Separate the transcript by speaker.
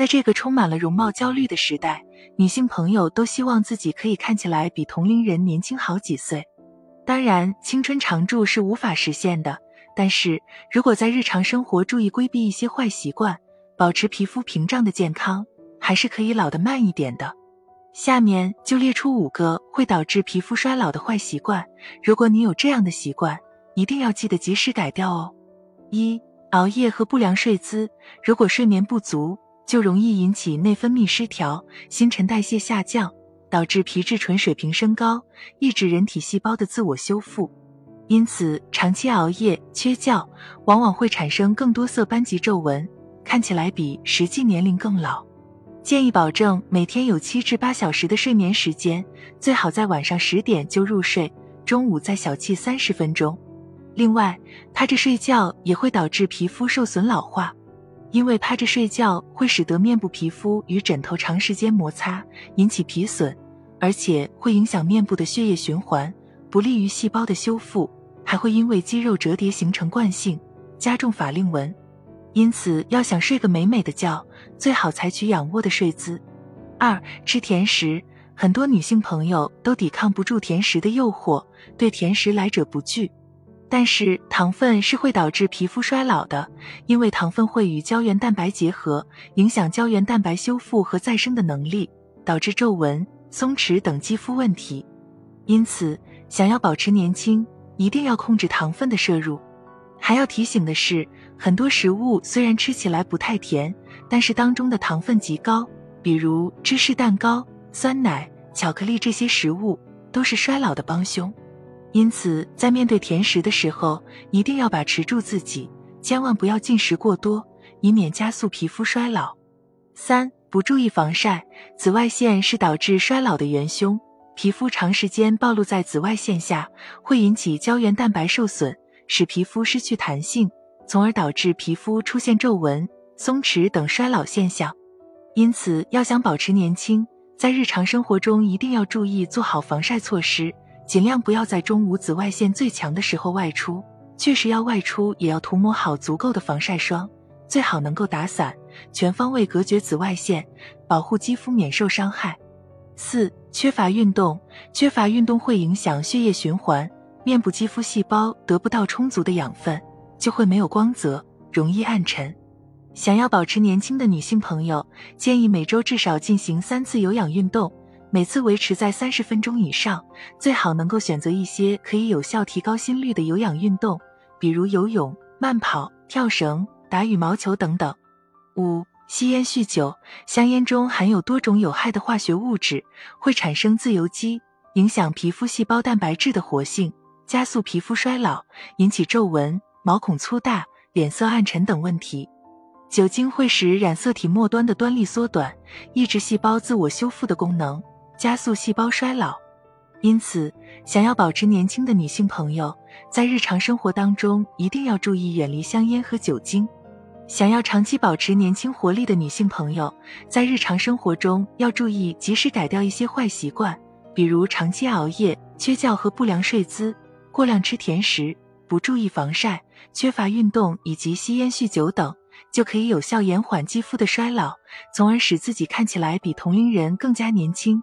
Speaker 1: 在这个充满了容貌焦虑的时代，女性朋友都希望自己可以看起来比同龄人年轻好几岁。当然，青春常驻是无法实现的。但是如果在日常生活注意规避一些坏习惯，保持皮肤屏障的健康，还是可以老得慢一点的。下面就列出五个会导致皮肤衰老的坏习惯，如果你有这样的习惯，一定要记得及时改掉哦。一、熬夜和不良睡姿，如果睡眠不足。就容易引起内分泌失调、新陈代谢下降，导致皮质醇水平升高，抑制人体细胞的自我修复。因此，长期熬夜、缺觉，往往会产生更多色斑及皱纹，看起来比实际年龄更老。建议保证每天有七至八小时的睡眠时间，最好在晚上十点就入睡，中午再小憩三十分钟。另外，趴着睡觉也会导致皮肤受损老化。因为趴着睡觉会使得面部皮肤与枕头长时间摩擦，引起皮损，而且会影响面部的血液循环，不利于细胞的修复，还会因为肌肉折叠形成惯性，加重法令纹。因此，要想睡个美美的觉，最好采取仰卧的睡姿。二、吃甜食，很多女性朋友都抵抗不住甜食的诱惑，对甜食来者不拒。但是糖分是会导致皮肤衰老的，因为糖分会与胶原蛋白结合，影响胶原蛋白修复和再生的能力，导致皱纹、松弛等肌肤问题。因此，想要保持年轻，一定要控制糖分的摄入。还要提醒的是，很多食物虽然吃起来不太甜，但是当中的糖分极高，比如芝士蛋糕、酸奶、巧克力这些食物，都是衰老的帮凶。因此，在面对甜食的时候，一定要把持住自己，千万不要进食过多，以免加速皮肤衰老。三、不注意防晒，紫外线是导致衰老的元凶。皮肤长时间暴露在紫外线下，会引起胶原蛋白受损，使皮肤失去弹性，从而导致皮肤出现皱纹、松弛等衰老现象。因此，要想保持年轻，在日常生活中一定要注意做好防晒措施。尽量不要在中午紫外线最强的时候外出，确实要外出也要涂抹好足够的防晒霜，最好能够打伞，全方位隔绝紫外线，保护肌肤免受伤害。四、缺乏运动，缺乏运动会影响血液循环，面部肌肤细胞得不到充足的养分，就会没有光泽，容易暗沉。想要保持年轻的女性朋友，建议每周至少进行三次有氧运动。每次维持在三十分钟以上，最好能够选择一些可以有效提高心率的有氧运动，比如游泳、慢跑、跳绳、打羽毛球等等。五、吸烟酗酒，香烟中含有多种有害的化学物质，会产生自由基，影响皮肤细胞蛋白质的活性，加速皮肤衰老，引起皱纹、毛孔粗大、脸色暗沉等问题。酒精会使染色体末端的端粒缩短，抑制细胞自我修复的功能。加速细胞衰老，因此，想要保持年轻的女性朋友，在日常生活当中一定要注意远离香烟和酒精。想要长期保持年轻活力的女性朋友，在日常生活中要注意及时改掉一些坏习惯，比如长期熬夜、缺觉和不良睡姿、过量吃甜食、不注意防晒、缺乏运动以及吸烟酗酒等，就可以有效延缓肌肤的衰老，从而使自己看起来比同龄人更加年轻。